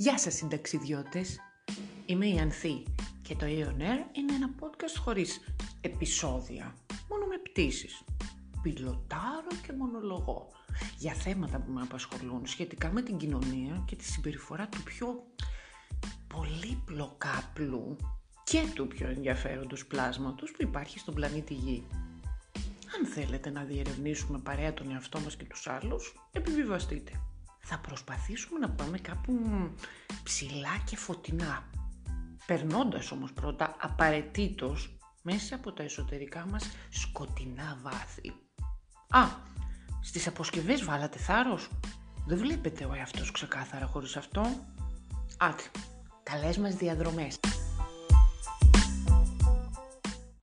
Γεια σας συνταξιδιώτες, είμαι η Ανθή και το Aeon Air είναι ένα podcast χωρίς επεισόδια, μόνο με πτήσεις. Πιλωτάρω και μονολογώ για θέματα που με απασχολούν σχετικά με την κοινωνία και τη συμπεριφορά του πιο πολύπλοκα απλού και του πιο ενδιαφέροντος πλάσματος που υπάρχει στον πλανήτη Γη. Αν θέλετε να διερευνήσουμε παρέα τον εαυτό μας και τους άλλους, επιβιβαστείτε θα προσπαθήσουμε να πάμε κάπου ψηλά και φωτεινά. Περνώντας όμως πρώτα απαραίτητος μέσα από τα εσωτερικά μας σκοτεινά βάθη. Α, στις αποσκευές βάλατε θάρρος; Δεν βλέπετε ο εαυτός ξεκάθαρα χωρίς αυτό; Άτε, καλές μας διαδρομές.